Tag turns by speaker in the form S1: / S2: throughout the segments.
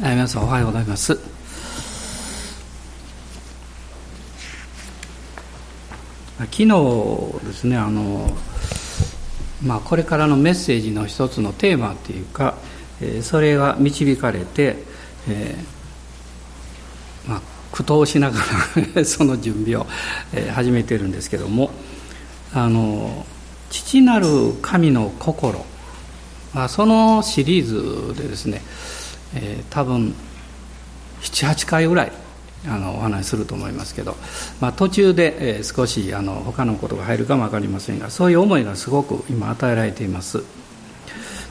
S1: え皆さんおはようございます昨日ですねあの、まあ、これからのメッセージの一つのテーマっていうか、えそれが導かれて、えー、まあ、苦闘しながらその準備を、え始めているんですけどもあの父なる神の心、まあ、そのシリーズでですねえー、多分78回ぐらいあのお話しすると思いますけど、まあ、途中で、えー、少しあの他のことが入るかも分かりませんがそういう思いがすごく今与えられています。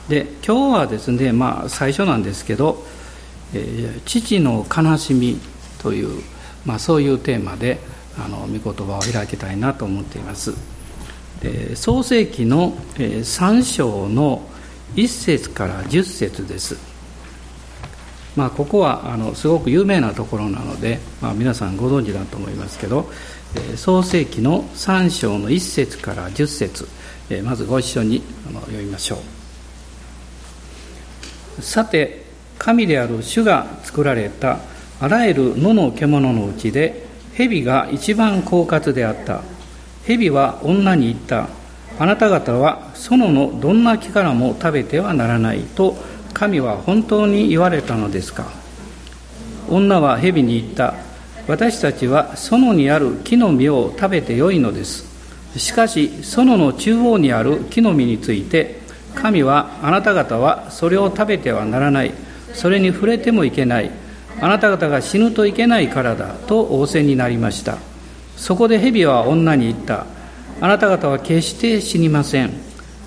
S1: で今日はですね、まあ、最初なんですけど「えー、父の悲しみ」という、まあ、そういうテーマであの御言葉を開きたいなと思っています。で創世紀の、3章の1節から10節です。まあ、ここはあのすごく有名なところなので、まあ、皆さんご存知だと思いますけど、えー、創世紀の3章の1節から10節、えー、まずご一緒にあの読みましょう。さて神である主が作られたあらゆる野の獣のうちで蛇が一番狡猾であった。蛇は女に言った。あなた方は園のどんな木からも食べてはならないと神は本当に言われたのですか？女は蛇に言った。私たちは園にある木の実を食べてよいのです。しかし園の中央にある木の実について神はあなた方はそれを食べてはならない。それに触れてもいけない。あなた方が死ぬといけないからだと仰せになりました。そこで蛇は女に言った。あなた方は決して死にません。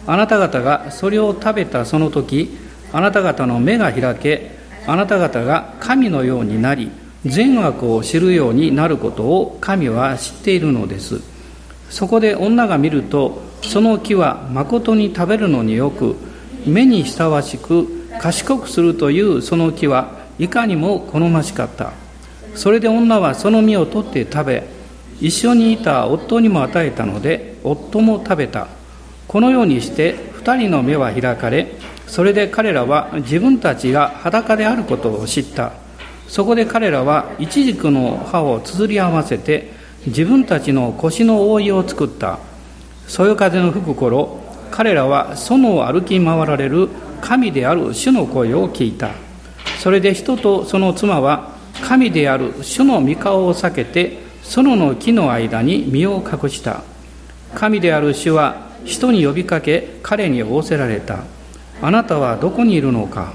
S1: あなた方がそれを食べたその時あなた方の目が開けあなた方が神のようになり善悪を知るようになることを神は知っているのです。そこで女が見るとその木はまことに食べるのによく目にふさわしく賢くするというその木はいかにも好ましかった。それで女はその実を取って食べ一緒にいた夫にも与えたので夫も食べた。このようにして二人の目は開かれそれで彼らは自分たちが裸であることを知った。そこで彼らはイチジクの葉をつづり合わせて自分たちの腰の覆いを作った。そよ風の吹く頃彼らは園を歩き回られる神である主の声を聞いた。それで人とその妻は神である主の御顔を避けて園の木の間に身を隠した。神である主は人に呼びかけ彼に仰せられた。あなたはどこにいるのか。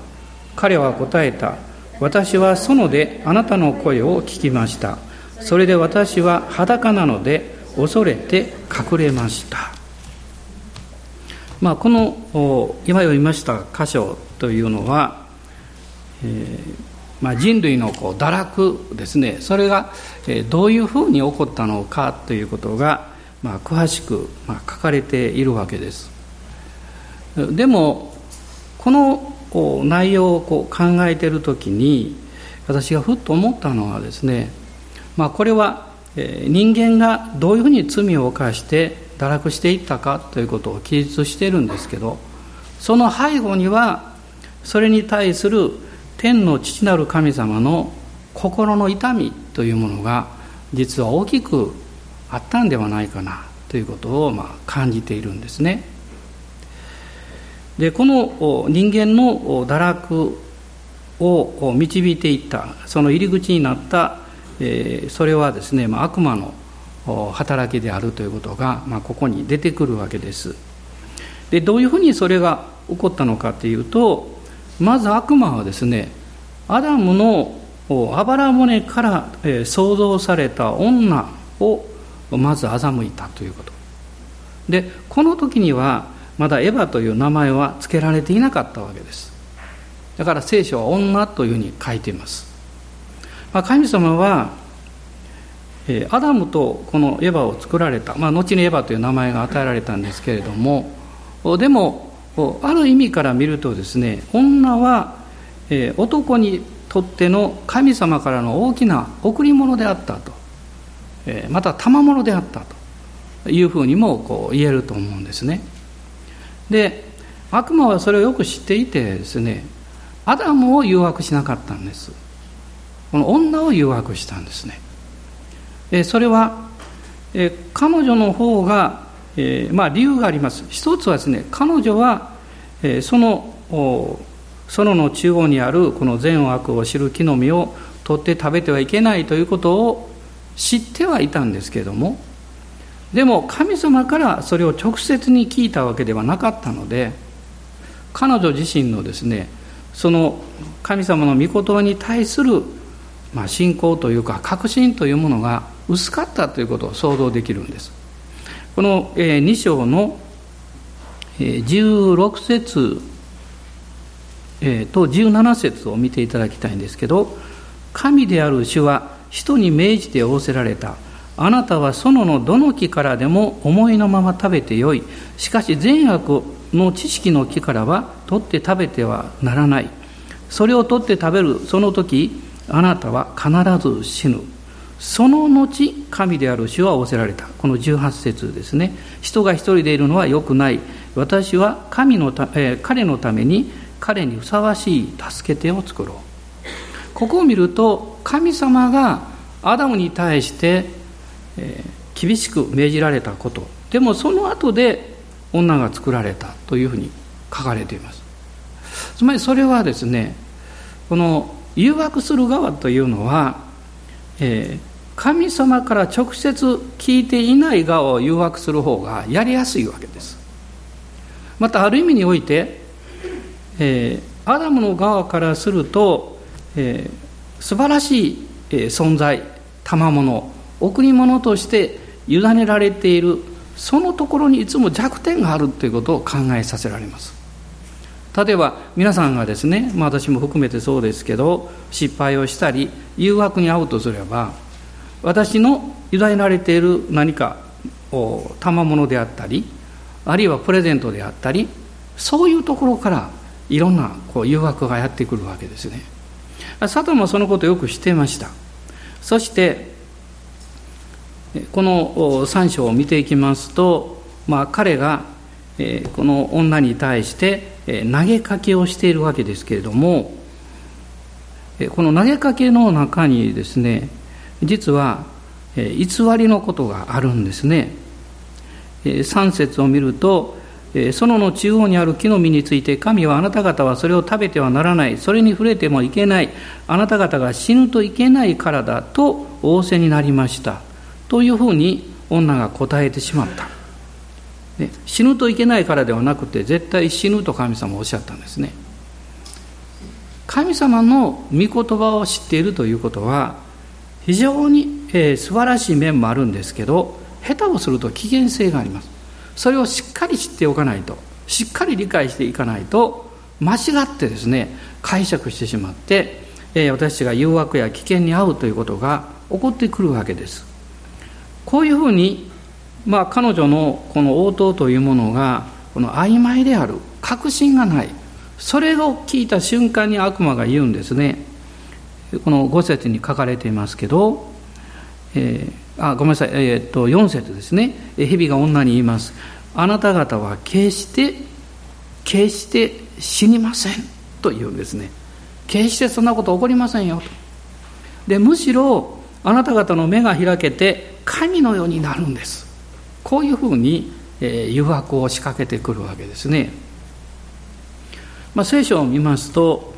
S1: 彼は答えた。私は園であなたの声を聞きました。それで私は裸なので恐れて隠れました。まあ、この今読みました箇所というのは、えーまあ、人類のこう堕落ですね。それが、どういうふうに起こったのかということが、まあ、詳しく、まあ、書かれているわけです。でもこの内容をこう考えている時に私がふっと思ったのはですね、まあ、これは人間がどういうふうに罪を犯して堕落していったかということを記述しているんですけどその背後にはそれに対する天の父なる神様の心の痛みというものが実は大きくあったんではないかなということをまあ感じているんですね。でこの人間の堕落を導いていったその入り口になった、えー、それはですね、まあ、悪魔の働きであるということが、まあ、ここに出てくるわけですでどういうふうにそれが起こったのかというとまず悪魔はですねアダムのあばら骨から、えー、創造された女をまず欺いたということ。でこの時にはまだエヴァという名前は付けられていなかったわけです。だから聖書は女というふうに書いています、まあ、神様はアダムとこのエヴァを作られた、まあ、後にエヴァという名前が与えられたんですけれどもでもある意味から見るとですね女は男にとっての神様からの大きな贈り物であったと。また賜物であったというふうにもこう言えると思うんですね。で悪魔はそれをよく知っていてですねアダムを誘惑しなかったんです。この女を誘惑したんですね。えそれは、え彼女の方が、えまあ、理由があります。一つはですね彼女は、えその園の中央にあるこの善悪を知る木の実を取って食べてはいけないということを知ってはいたんですけどもでも神様からそれを直接に聞いたわけではなかったので彼女自身のですねその神様の御言葉に対する、まあ、信仰というか確信というものが薄かったということを想像できるんです。この2章の16節と17節を見ていただきたいんですけど神である主は人に命じて仰せられた。あなたは園のどの木からでも思いのまま食べてよい。しかし善悪の知識の木からは取って食べてはならない。それを取って食べるその時あなたは必ず死ぬ。その後神である主は仰せられた。この18節ですね。人が一人でいるのはよくない。私は神のた、えー、彼のために彼にふさわしい助け手を作ろう。ここを見ると神様がアダムに対して、えー、厳しく命じられたこと。でもその後で女が作られたというふうに書かれています。つまりそれはですねこの誘惑する側というのは、えー、神様から直接聞いていない側を誘惑する方がやりやすいわけです。またある意味において、えー、アダムの側からすると、えー、素晴らしい、え、存在賜物贈り物として委ねられているそのところにいつも弱点があるということを考えさせられます。例えば皆さんがですね、まあ、私も含めてそうですけど失敗をしたり誘惑に遭うとすれば私の委ねられている何か賜物であったりあるいはプレゼントであったりそういうところからいろんなこう誘惑がやってくるわけですね。サタンもそのことをよく知っていました。そしてこの3章を見ていきますと、まあ、彼がこの女に対して投げかけをしているわけですけれどもこの投げかけの中にですね実は偽りのことがあるんですね。3節を見ると園の中央にある木の実について神はあなた方はそれを食べてはならない。それに触れてもいけない。あなた方が死ぬといけないからだと仰せになりました。というふうに女が答えてしまった、ね、死ぬといけないからではなくて絶対死ぬと神様はおっしゃったんですね。神様の御言葉を知っているということは非常に、えー、素晴らしい面もあるんですけど下手をすると危険性があります。それをしっかり知っておかないとしっかり理解していかないと間違ってですね解釈してしまって、えー、私たちが誘惑や危険に遭うということが起こってくるわけです。こういうふうに、まあ、彼女のこの応答というものがこの曖昧である確信がないそれを聞いた瞬間に悪魔が言うんですね。この5節に書かれていますけど、えー、あごめんなさい、えー、っと4節ですね。蛇が女に言います。あなた方は決して決して死にません。と言うんですね。決してそんなこと起こりませんよ。とでむしろあなた方の目が開けて神のようになるんです。こういうふうに、えー、誘惑を仕掛けてくるわけですね、まあ、聖書を見ますと、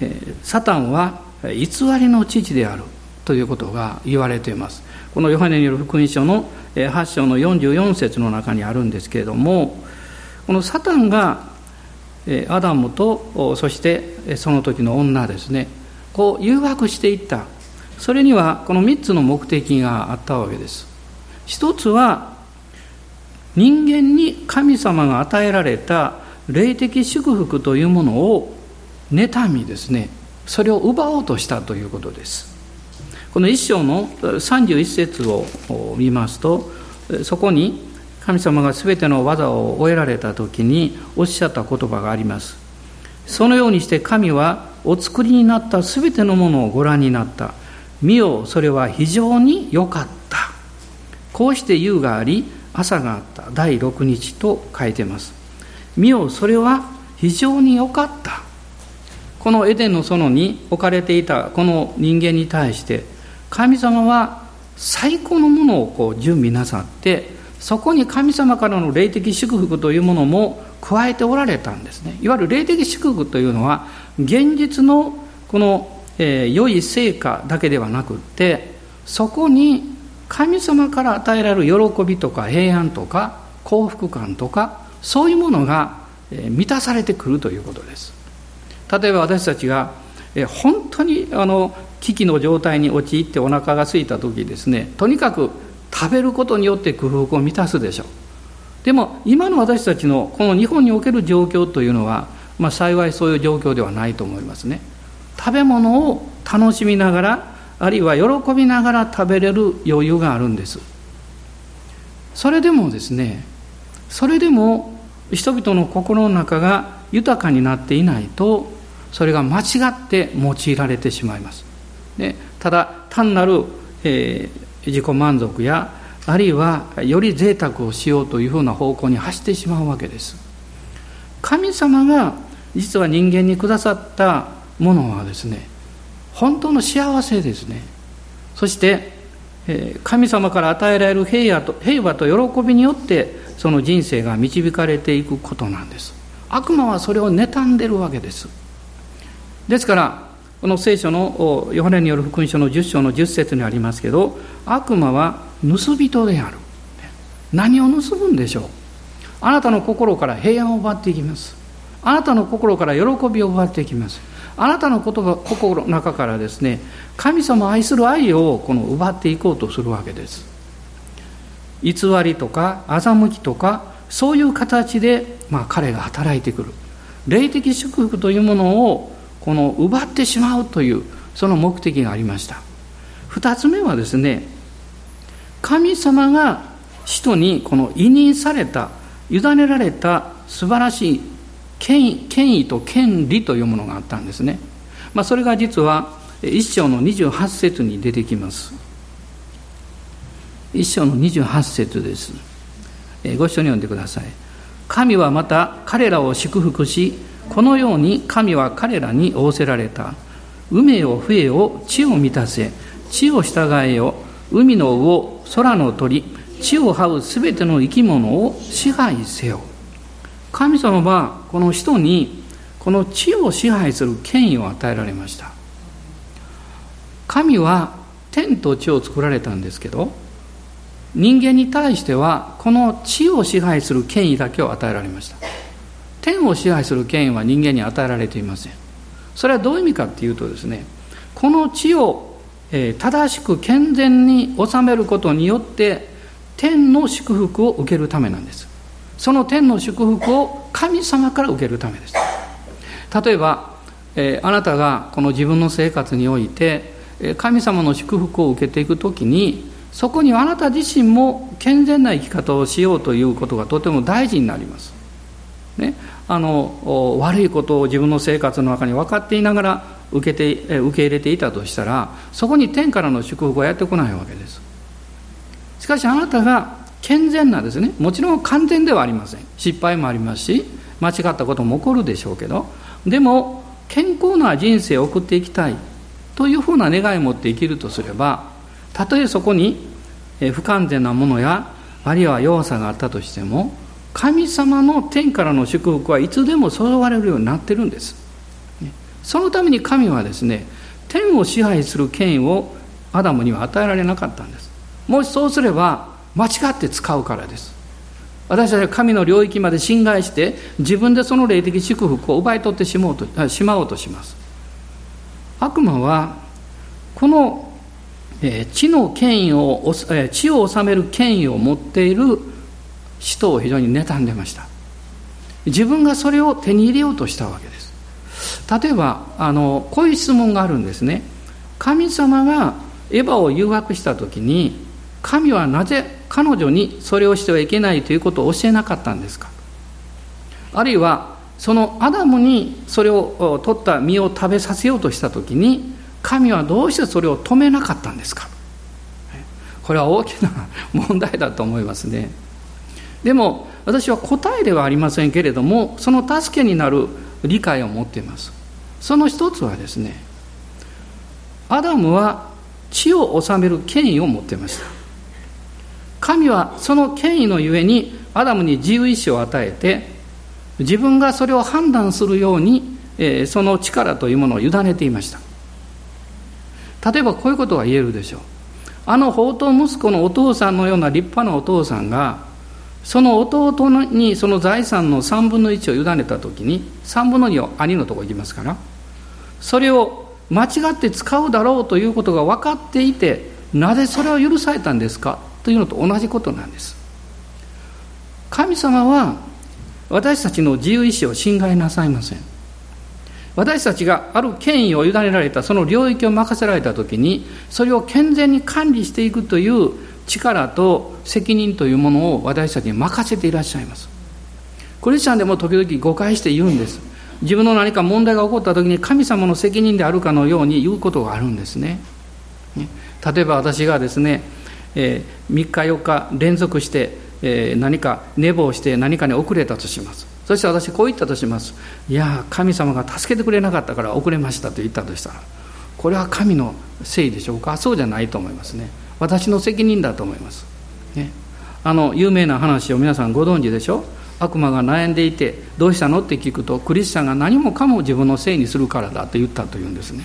S1: えー、サタンは偽りの父であるということが言われています。このヨハネによる福音書の8章の44節の中にあるんですけれどもこのサタンがアダムとそしてその時の女ですねこう誘惑していった。それにはこの3つの目的があったわけです。一つは人間に神様が与えられた霊的祝福というものを妬みですね。それを奪おうとしたということです。この一章の31節を見ますとそこに神様が全ての技を終えられた時におっしゃった言葉があります。そのようにして神はお作りになった全てのものをご覧になった。見よそれは非常に良かった。こうして夕があり朝があった。第6日と書いてます。見よそれは非常に良かった。このエデンの園に置かれていたこの人間に対して神様は最高のものをこう準備なさってそこに神様からの霊的祝福というものも加えておられたんですね。いわゆる霊的祝福というのは現実のこの、えー、良い成果だけではなくってそこに神様から与えられる喜びとか平安とか幸福感とかそういうものが満たされてくるということです。例えば私たちが本当にあの危機の状態に陥ってお腹が空いた時ですねとにかく食べることによって空腹を満たすでしょう。でも今の私たちのこの日本における状況というのは、まあ、幸いそういう状況ではないと思いますね。食べ物を楽しみながらあるいは喜びながら食べれる余裕があるんです。それでもですねそれでも人々の心の中が豊かになっていないとそれが間違って用いられてしまいます、ね、ただ単なる、えー、自己満足やあるいはより贅沢をしようというふうな方向に走ってしまうわけです。神様が実は人間にくださったものはですね本当の幸せですね。そして神様から与えられる平和と平和と喜びによってその人生が導かれていくことなんです。悪魔はそれを妬んでるわけです。ですからこの聖書のヨハネによる福音書の10章の10節にありますけど悪魔は盗人である。何を盗むんでしょう？あなたの心から平安を奪っていきます。あなたの心から喜びを奪っていきます。あなたの言葉心の中からですね神様を愛する愛をこの奪っていこうとするわけです。偽りとか欺きとかそういう形で、まあ、彼が働いてくる。霊的祝福というものをこの奪ってしまうというその目的がありました。二つ目はですね神様が人にこの委任された委ねられた素晴らしい権威権威と権利というものがあったんですね、まあ、それが実は一章の28節に出てきます。一章の28節です。ご一緒に読んでください。神はまた彼らを祝福しこのように神は彼らに仰せられた。海を増えよ地を満たせ地を従えよ海の魚空の鳥地を這うすべての生き物を支配せよ。神様はこの人にこの地を支配する権威を与えられました。神は天と地を作られたんですけど人間に対してはこの地を支配する権威だけを与えられました。天を支配する権威は人間に与えられていません。それはどういう意味かっていうとですねこの地を正しく健全に治めることによって天の祝福を受けるためなんです。その天の祝福を神様から受けるためです。例えば、えあなたがこの自分の生活において神様の祝福を受けていくときにそこにあなた自身も健全な生き方をしようということがとても大事になります。ね、あの悪いことを自分の生活の中に分かっていながら受けて受け入れていたとしたらそこに天からの祝福はやってこないわけです。しかしあなたが健全なですね。もちろん完全ではありません。失敗もありますし間違ったことも起こるでしょうけどでも健康な人生を送っていきたい。というふうな願いを持って生きるとすればたとえそこに不完全なものやあるいは弱さがあったとしても神様の天からの祝福はいつでも揃われるようになってるんです。そのために神はですね天を支配する権威をアダムには与えられなかったんです。もしそうすれば間違って使うからです。私たちは神の領域まで侵害して自分でその霊的祝福を奪い取ってしまおうとしまおうとします。悪魔はこの地の権威を地を治める権威を持っている人を非常に妬んでました。自分がそれを手に入れようとしたわけです。例えばあのこういう質問があるんですね。神様がエヴァを誘惑した時に神はなぜ彼女にそれをしてはいけないということを教えなかったんですか？あるいはそのアダムにそれを取った実を食べさせようとした時に神はどうしてそれを止めなかったんですか？これは大きな問題だと思いますね。でも私は答えではありませんけれどもその助けになる理解を持っています。その一つはですねアダムは地を治める権威を持っていました。神はその権威のゆえにアダムに自由意志を与えて自分がそれを判断するように、えー、その力というものを委ねていました。例えばこういうことが言えるでしょう。あの宝刀息子のお父さんのような立派なお父さんがその弟にその財産の3分の1を委ねた時に3分の2を兄のとこ行きますからそれを間違って使うだろうということが分かっていてなぜそれを許されたんですか？というのと同じことなんです。神様は私たちの自由意志を侵害なさいません。私たちがある権威を委ねられたその領域を任せられた時にそれを健全に管理していくという力と責任というものを私たちに任せていらっしゃいます。クリスチャンでも時々誤解して言うんです。自分の何か問題が起こった時に神様の責任であるかのように言うことがあるんですね。例えば私がですね、えー、3日4日連続して、えー、何か寝坊して何かに遅れたとします。そして私こう言ったとします。いや神様が助けてくれなかったから遅れましたと言ったとしたらこれは神のせいでしょうか？そうじゃないと思いますね。私の責任だと思います、ね、あの有名な話を皆さんご存知でしょ？悪魔が悩んでいてどうしたの？って聞くとクリスチャンが何もかも自分のせいにするからだと言ったというんですね。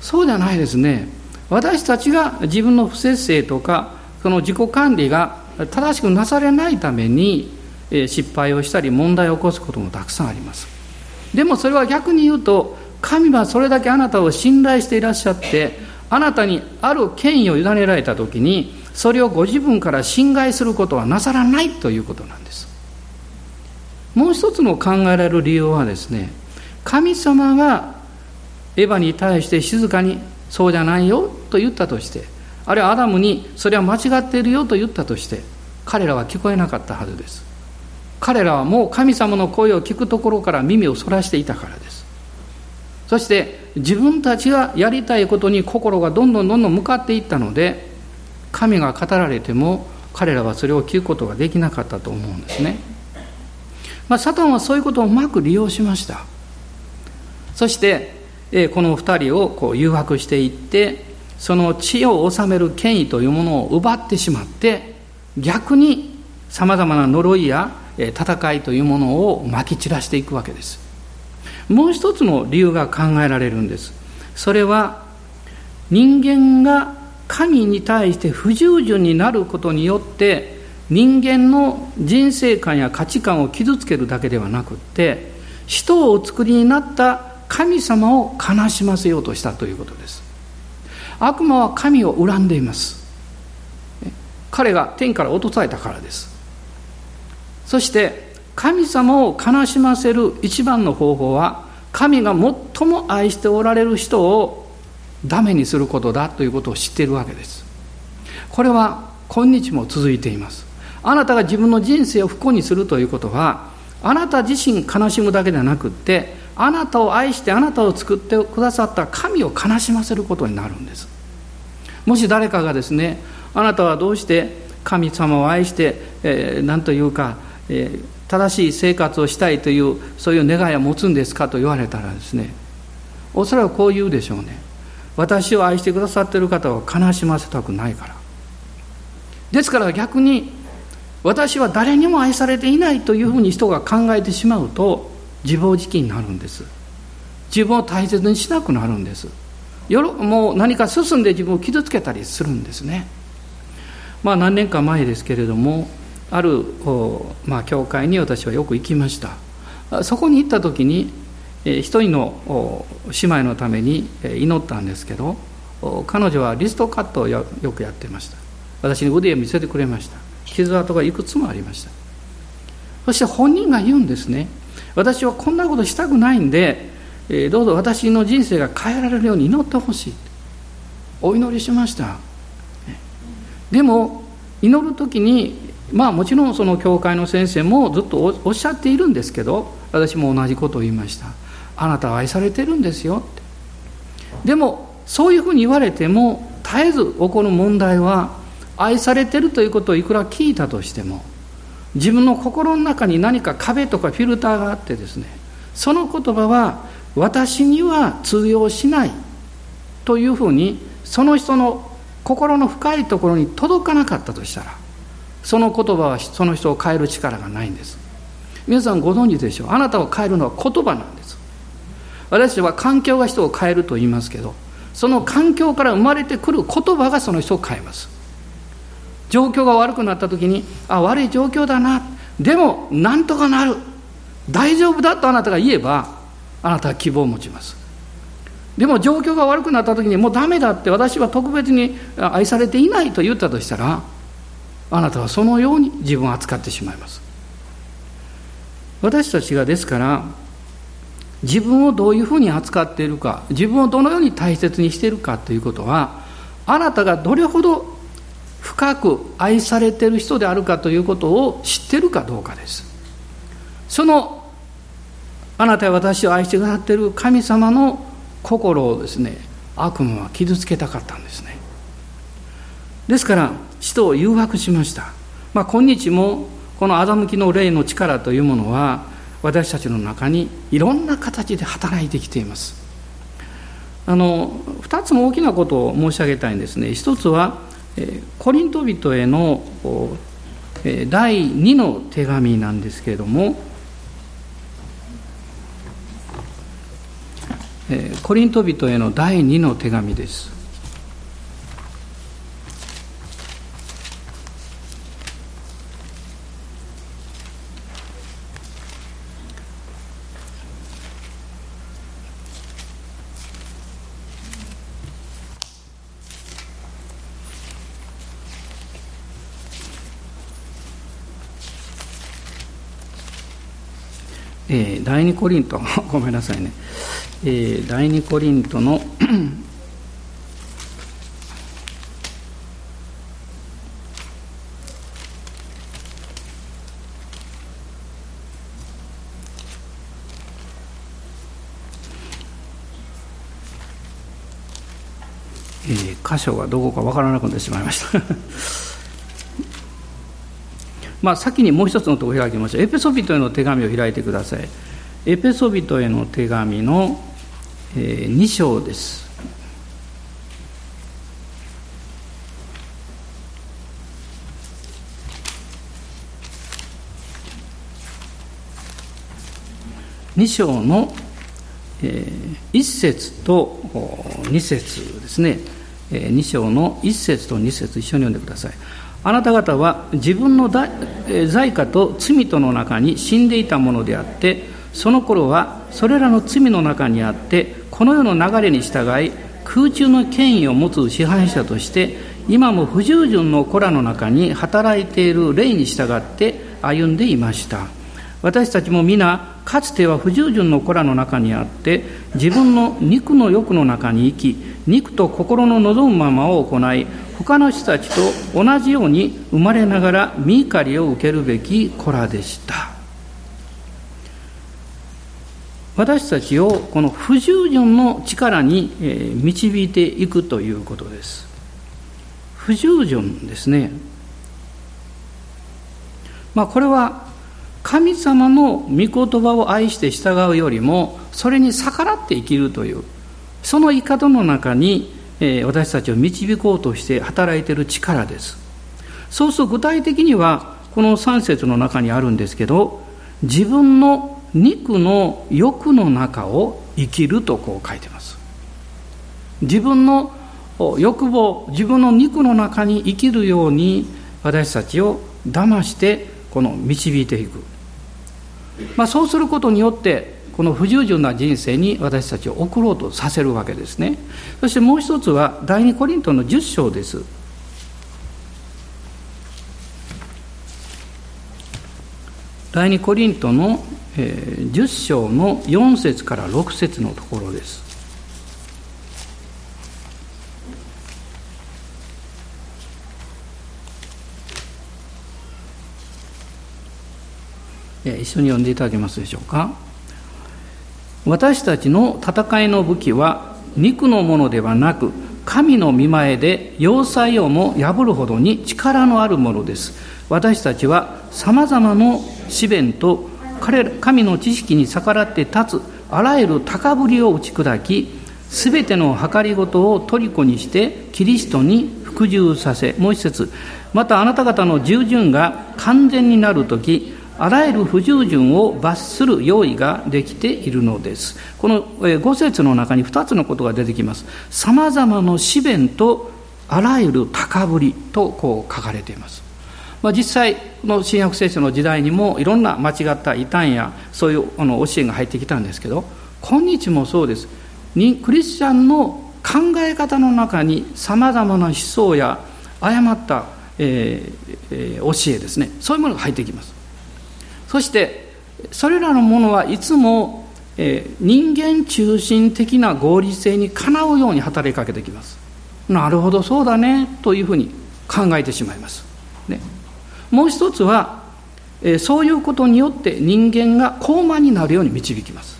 S1: そうじゃないですね。私たちが自分の不節制とかその自己管理が正しくなされないために失敗をしたり問題を起こすこともたくさんあります。でもそれは逆に言うと神はそれだけあなたを信頼していらっしゃってあなたにある権威を委ねられた時にそれをご自分から侵害することはなさらないということなんです。もう一つの考えられる理由はですね神様がエヴァに対して静かにそうじゃないよと言ったとしてあるいはアダムにそれは間違っているよと言ったとして彼らは聞こえなかったはずです。彼らはもう神様の声を聞くところから耳をそらしていたからです。そして自分たちがやりたいことに心がどんどんどんどん向かっていったので神が語られても彼らはそれを聞くことができなかったと思うんですね、まあ、サタンはそういうことをうまく利用しました。そしてこの2人をこう誘惑していってその地を治める権威というものを奪ってしまって逆にさまざまな呪いや戦いというものをまき散らしていくわけです。もう一つの理由が考えられるんです。それは人間が神に対して不従順になることによって人間の人生観や価値観を傷つけるだけではなくって人をお作りになった神様を悲しませようとしたということです。悪魔は神を恨んでいます。彼が天から落とされたからです。そして神様を悲しませる一番の方法は神が最も愛しておられる人をダメにすることだということを知っているわけです。これは今日も続いています。あなたが自分の人生を不幸にするということはあなた自身悲しむだけではなくってあなたを愛してあなたを作ってくださった神を悲しませることになるんです。もし誰かがですねあなたはどうして神様を愛して、えー、何というか、えー、正しい生活をしたいというそういう願いを持つんですかと言われたらですねおそらくこう言うでしょうね。私を愛してくださってる方を悲しませたくないから。ですから逆に私は誰にも愛されていないというふうに人が考えてしまうと自暴自棄になるんです。自分を大切にしなくなるんです。よろもう何か進んで自分を傷つけたりするんですね。まあ何年か前ですけれどもある、まあ、教会に私はよく行きました。そこに行った時に一人の姉妹のために祈ったんですけど彼女はリストカットをよくやってました。私に腕を見せてくれました。傷跡がいくつもありました。そして本人が言うんですね。私はこんなことしたくないんでどうぞ私の人生が変えられるように祈ってほしい。お祈りしました。でも祈る時にまあもちろんその教会の先生もずっとおっしゃっているんですけど私も同じことを言いました。あなたは愛されてるんですよって。でもそういうふうに言われても絶えず起こる問題は愛されてるということをいくら聞いたとしても自分の心の中に何か壁とかフィルターがあってですねその言葉は私には通用しないというふうにその人の心の深いところに届かなかったとしたらその言葉はその人を変える力がないんです。皆さんご存知でしょう？あなたを変えるのは言葉なんです。私は環境が人を変えると言いますけどその環境から生まれてくる言葉がその人を変えます。状況が悪くなった時にあ悪い状況だな。でもなんとかなる。大丈夫だとあなたが言えばあなたは希望を持ちます。でも状況が悪くなった時にもうダメだって私は特別に愛されていないと言ったとしたらあなたはそのように自分を扱ってしまいます。私たちがですから自分をどういうふうに扱っているか自分をどのように大切にしているかということはあなたがどれほど深く愛されている人であるかということを知っているかどうかです。そのあなたや私を愛してくださっている神様の心をですね悪魔は傷つけたかったんですね。ですから人を誘惑しました、まあ、今日もこの欺きの霊の力というものは私たちの中にいろんな形で働いてきています。あの2つの大きなことを申し上げたいんですね。一つはコリント人への第2の手紙なんですけれどもコリント人への第2の手紙ですえー、第二コリント ごめんなさいね、えー、第二コリントの、箇所がどこかわからなくなってしまいました まあ、先にもう一つのところを開きましょう。エペソビトへの手紙を開いてください。エペソビトへの手紙の、2章です。2章の、1節と2節ですね、2章の1節と2節一緒に読んでください。あなた方は自分の罪過と罪との中に死んでいたものであってその頃はそれらの罪の中にあってこの世の流れに従い空中の権威を持つ支配者として今も不従順の子らの中に働いている霊に従って歩んでいました。私たちも皆かつては不従順の子らの中にあって自分の肉の欲の中に生き肉と心の望むままを行い他の人たちと同じように生まれながら見怒りを受けるべき子らでした。私たちをこの不従順の力に導いていくということです。不従順ですね。まあこれは神様の御言葉を愛して従うよりもそれに逆らって生きるというその言い方の中に私たちを導こうとして働いている力です。そうすると具体的にはこの3節の中にあるんですけど自分の肉の欲の中を生きるとこう書いてます。自分の欲望自分の肉の中に生きるように私たちを騙してこの導いていく、まあ、そうすることによってこの不従順な人生に私たちを送ろうとさせるわけですね。そしてもう一つは第二コリントの10章です。第二コリントの10章の4節から6節のところです。一緒に読んでいただけますでしょうか。私たちの戦いの武器は肉のものではなく神の見前で要塞をも破るほどに力のあるものです。私たちはさまざまな試練と彼神の知識に逆らって立つあらゆる高ぶりを打ち砕きすべての計りごとを虜にしてキリストに服従させもう一節またあなた方の従順が完全になるときあらゆる不従順を罰する用意ができているのです。この五節の中に2つのことが出てきます。さまざまな試練とあらゆる高ぶりとこう書かれています。まあ、実際この新約聖書の時代にもいろんな間違った異端やそういうあの教えが入ってきたんですけど今日もそうです。クリスチャンの考え方の中にさまざまな思想や誤った、えーえー、教えですね。そういうものが入ってきます。そしてそれらのものはいつも、えー、人間中心的な合理性にかなうように働きかけてきます。なるほどそうだねというふうに考えてしまいます、もう一つは、えそういうことによって人間が高慢になるように導きます、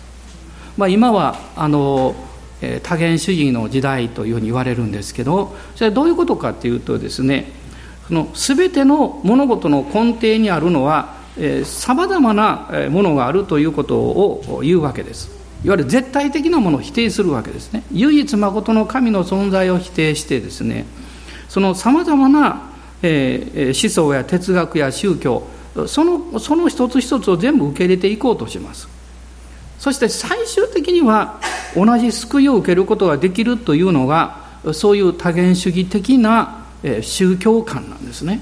S1: まあ、今はあの、え多元主義の時代というふうに言われるんですけどそれはどういうことかっていうとですねその全ての物事の根底にあるのはさまざまなものがあるということを言うわけです。いわゆる絶対的なものを否定するわけですね。唯一誠の神の存在を否定してですねそのさまざまなえー、思想や哲学や宗教そのその一つ一つを全部受け入れていこうとします。そして最終的には同じ救いを受けることができるというのがそういう多元主義的な宗教観なんですね。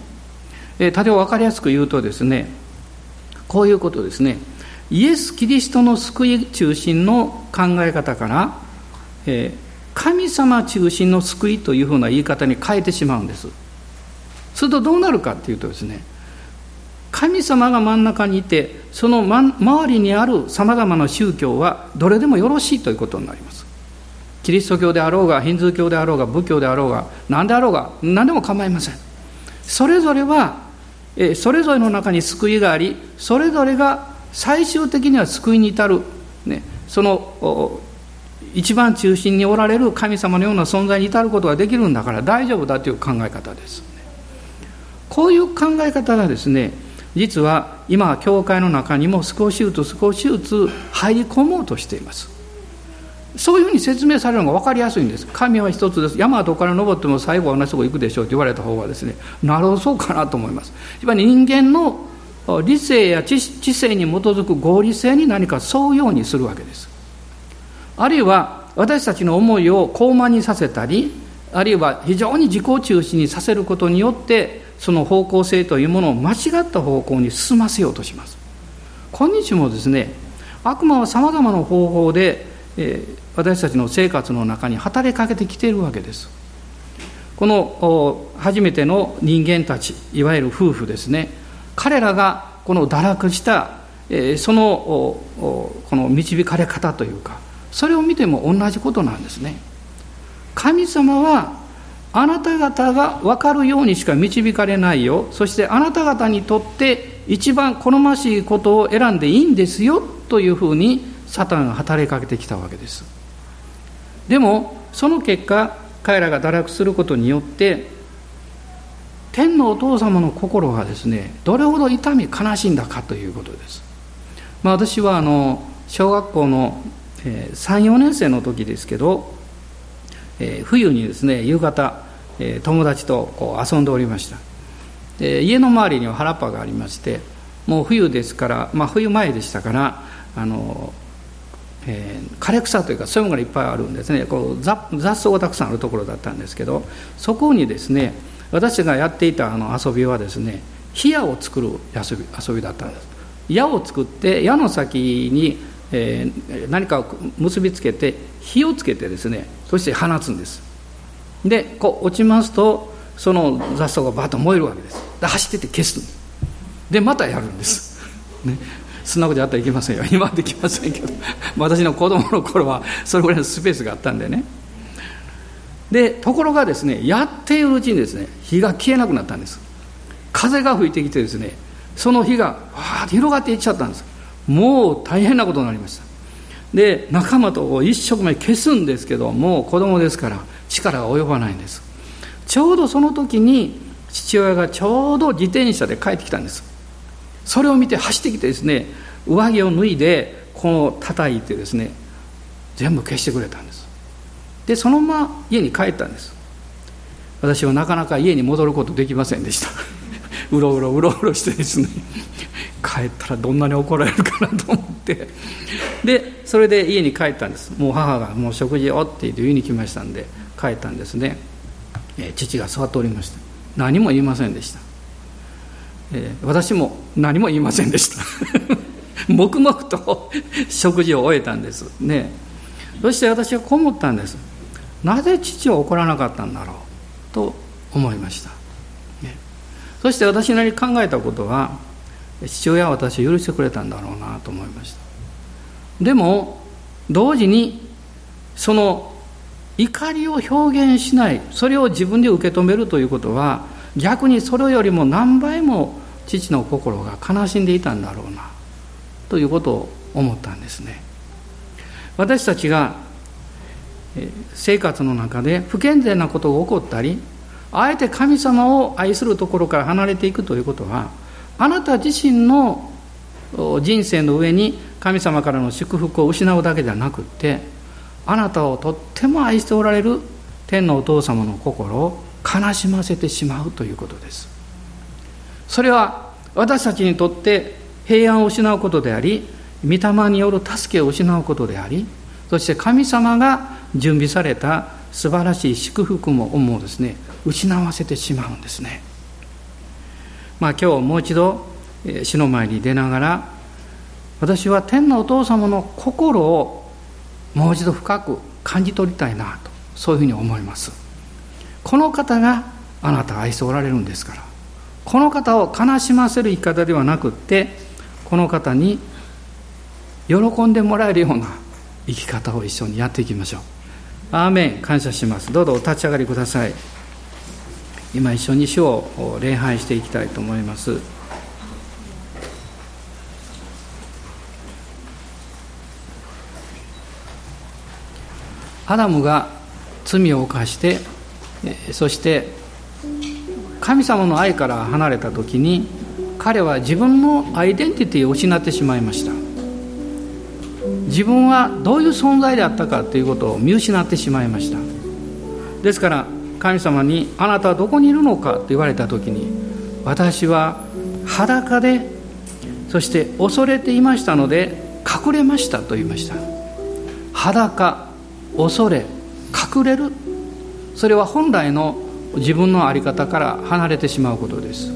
S1: え例えば分かりやすく言うとですねこういうことですね。イエス・キリストの救い中心の考え方から、え神様中心の救いというふうな言い方に変えてしまうんです。するとどうなるかっていうとですね神様が真ん中にいてその周りにあるさまざまな宗教はどれでもよろしいということになります。キリスト教であろうがヒンズー教であろうが仏教であろうが何であろうが何でも構いません。それぞれはそれぞれの中に救いがありそれぞれが最終的には救いに至る、ね、その一番中心におられる神様のような存在に至ることができるんだから大丈夫だという考え方です。こういう考え方がですね実は今教会の中にも少しずつ少しずつ入り込もうとしています。そういうふうに説明されるのが分かりやすいんです。神は一つです。山はどこから登っても最後は同じとこ行くでしょうと言われた方がですねなるほどそうかなと思います。やっぱり人間の理性や知性に基づく合理性に何か沿うようにするわけです。あるいは私たちの思いを高慢にさせたりあるいは非常に自己中心にさせることによってその方向性というものを間違った方向に進ませようとします。今日もですね悪魔はさまざまな方法で、えー、私たちの生活の中に働きかけてきているわけです。この初めての人間たちいわゆる夫婦ですね。彼らがこの堕落した、えー、そのこの導かれ方というかそれを見ても同じことなんですね。神様はあなた方が分かるようにしか導かれないよ。そしてあなた方にとって一番好ましいことを選んでいいんですよ。というふうにサタンが働きかけてきたわけです。でもその結果彼らが堕落することによって天のお父様の心がですねどれほど痛み悲しんだかということです、まあ、私はあの小学校の34年生の時ですけどえー、冬にですね夕方、えー、友達とこう遊んでおりました。で家の周りには原っぱがありましてもう冬ですから、まあ、冬前でしたからあの、えー、枯れ草というかそういうものがいっぱいあるんですね。こう雑草がたくさんあるところだったんですけどそこにですね私がやっていたあの遊びはですね火矢を作る遊び遊びだったんです。矢を作って矢の先に、えー、何かを結びつけて火をつけてですねそして放つんです。でこう落ちますとその雑草がバッと燃えるわけです。で走ってて消すんでまたやるんです、ね、そんなことやったらいけませんよ。今はできませんけど。私の子供の頃はそれぐらいのスペースがあったんでね。でところがですねやっているうちにですね火が消えなくなったんです。風が吹いてきてですねその火がわーって広がっていっちゃったんです。もう大変なことになりました。で仲間と一生懸命消すんですけどもう子供ですから力が及ばないんです。ちょうどその時に父親がちょうど自転車で帰ってきたんです。それを見て走ってきてですね上着を脱いでこの叩いてですね全部消してくれたんです。でそのまま家に帰ったんです。私はなかなか家に戻ることできませんでした。うろうろうろうろしてですね帰ったらどんなに怒られるかなと思って。でそれで家に帰ったんです。もう母がもう食事をって言って言いに来ましたんで帰ったんですね、えー、父が座っておりました。何も言いませんでした、えー、私も何も言いませんでした。黙々と食事を終えたんです。ね。そして私はこう思ったんです。なぜ父は怒らなかったんだろうと思いました、そして私なりに考えたことは父親は私を許してくれたんだろうなと思いました。でも同時にその怒りを表現しないそれを自分で受け止めるということは逆にそれよりも何倍も父の心が悲しんでいたんだろうなということを思ったんですね。私たちが生活の中で不健全なことが起こったりあえて神様を愛するところから離れていくということはあなた自身の人生の上に神様からの祝福を失うだけではなくってあなたをとっても愛しておられる天のお父様の心を悲しませてしまうということです。それは私たちにとって平安を失うことであり御霊による助けを失うことでありそして神様が準備された素晴らしい祝福ももうですね失わせてしまうんですね。まあ今日もう一度死の前に出ながら私は天のお父様の心をもう一度深く感じ取りたいなとそういうふうに思います。この方があなたを愛しておられるんですからこの方を悲しませる生き方ではなくってこの方に喜んでもらえるような生き方を一緒にやっていきましょう。アーメン。感謝します。どうぞお立ち上がりください。今一緒に主を礼拝していきたいと思います。アダムが罪を犯してそして神様の愛から離れた時に彼は自分のアイデンティティを失ってしまいました。自分はどういう存在であったかということを見失ってしまいました。ですから神様に「あなたはどこにいるのか?」と言われた時に私は裸でそして恐れていましたので隠れましたと言いました。裸恐れ隠れる。それは本来の自分の在り方から離れてしまうことです。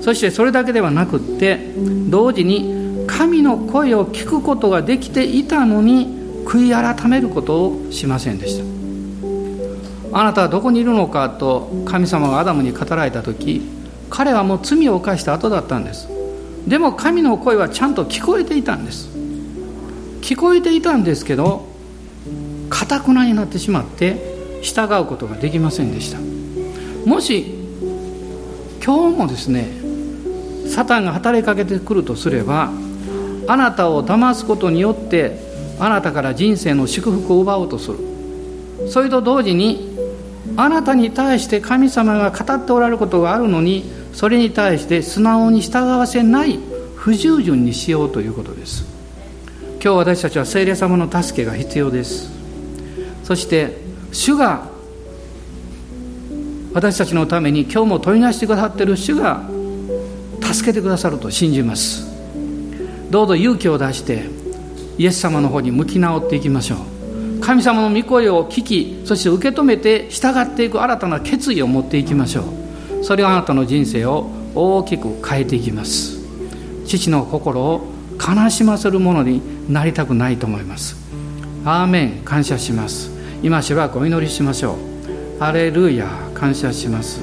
S1: そしてそれだけではなくって同時に神の声を聞くことができていたのに悔い改めることをしませんでした。あなたはどこにいるのかと神様がアダムに語られた時彼はもう罪を犯した後だったんです。でも神の声はちゃんと聞こえていたんです。聞こえていたんですけどかたくなになってしまって従うことができませんでした。もし今日もですねサタンが働きかけてくるとすればあなたを騙すことによってあなたから人生の祝福を奪おうとする。それと同時にあなたに対して神様が語っておられることがあるのにそれに対して素直に従わせない不従順にしようということです。今日私たちは聖霊様の助けが必要です。そして主が私たちのために今日も取りなしてくださっている主が助けてくださると信じます。どうぞ勇気を出してイエス様の方に向き直っていきましょう。神様の御声を聞きそして受け止めて従っていく新たな決意を持っていきましょう。それはあなたの人生を大きく変えていきます。父の心を悲しませるものになりたくないと思います。アーメン感謝します。今しばらくお祈りしましょう。ハレルヤ感謝します。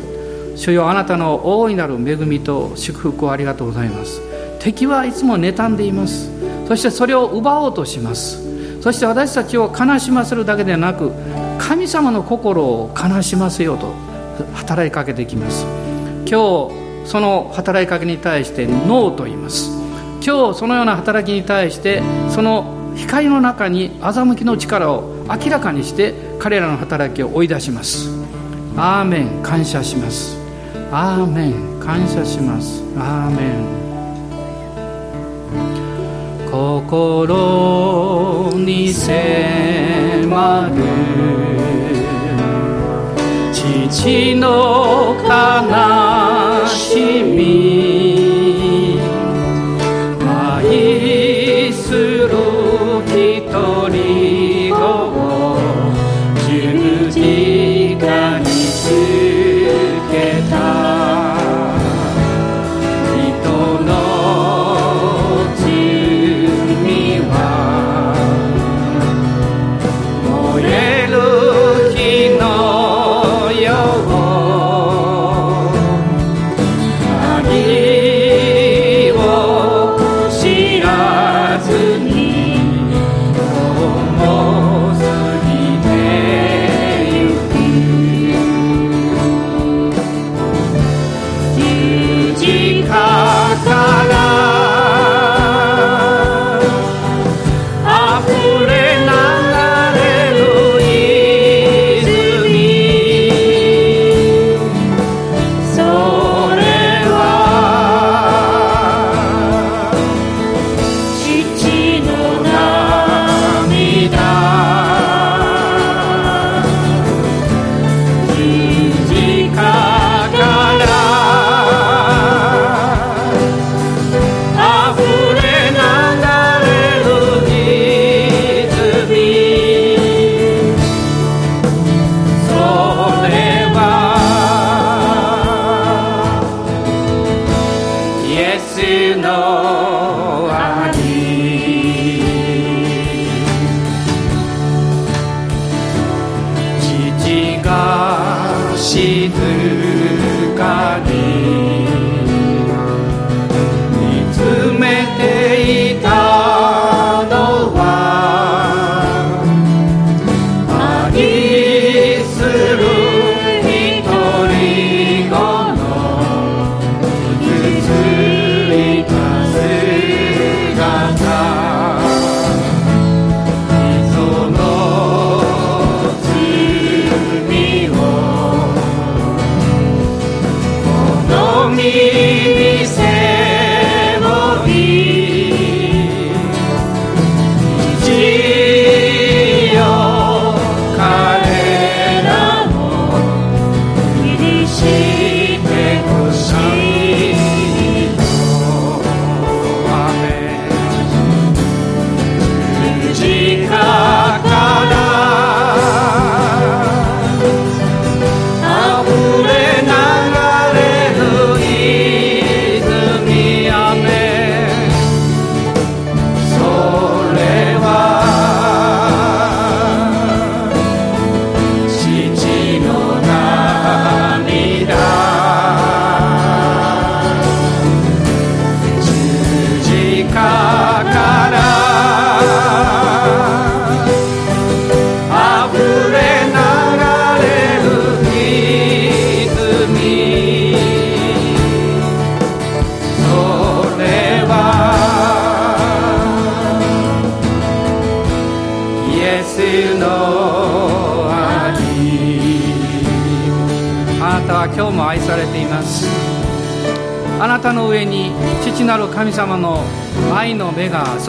S1: 主よあなたの大いなる恵みと祝福をありがとうございます。敵はいつも妬んでいます。そしてそれを奪おうとします。そして私たちを悲しませるだけではなく神様の心を悲しませようと働きかけてきます。今日その働きかけに対してノーと言います。今日そのような働きに対してその光の中に欺きの力を明らかにして彼らの働きを追い出します。アーメン感謝します。アーメン感謝します。アーメン。心に迫る父の悲しみ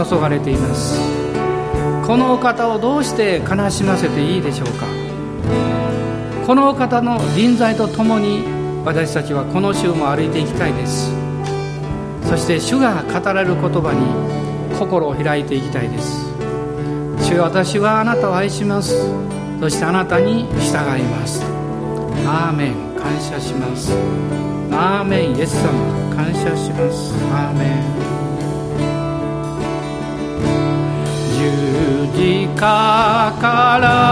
S1: 注がれています。このお方をどうして悲しませていいでしょうか？このお方の臨在とともに私たちはこの週も歩いていきたいです。そして主が語られる言葉に心を開いていきたいです。主よ私はあなたを愛します。そしてあなたに従います。アーメン。感謝します。アーメン。イエス様。感謝します。アーメン。から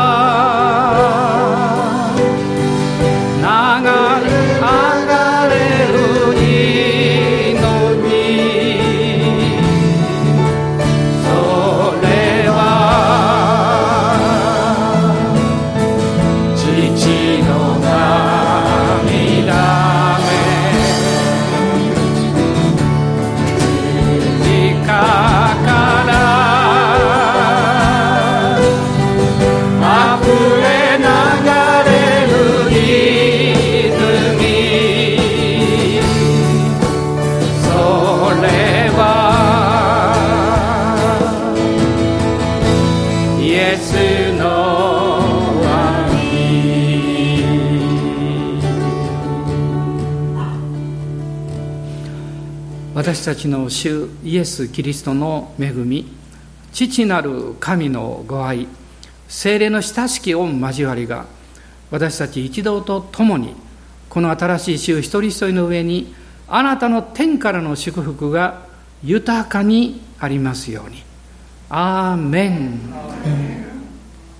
S1: 私たちの主イエス・キリストの恵み父なる神のご愛精霊の親しき御交わりが私たち一同と共にこの新しい週一人一人の上にあなたの天からの祝福が豊かにありますように。アーメン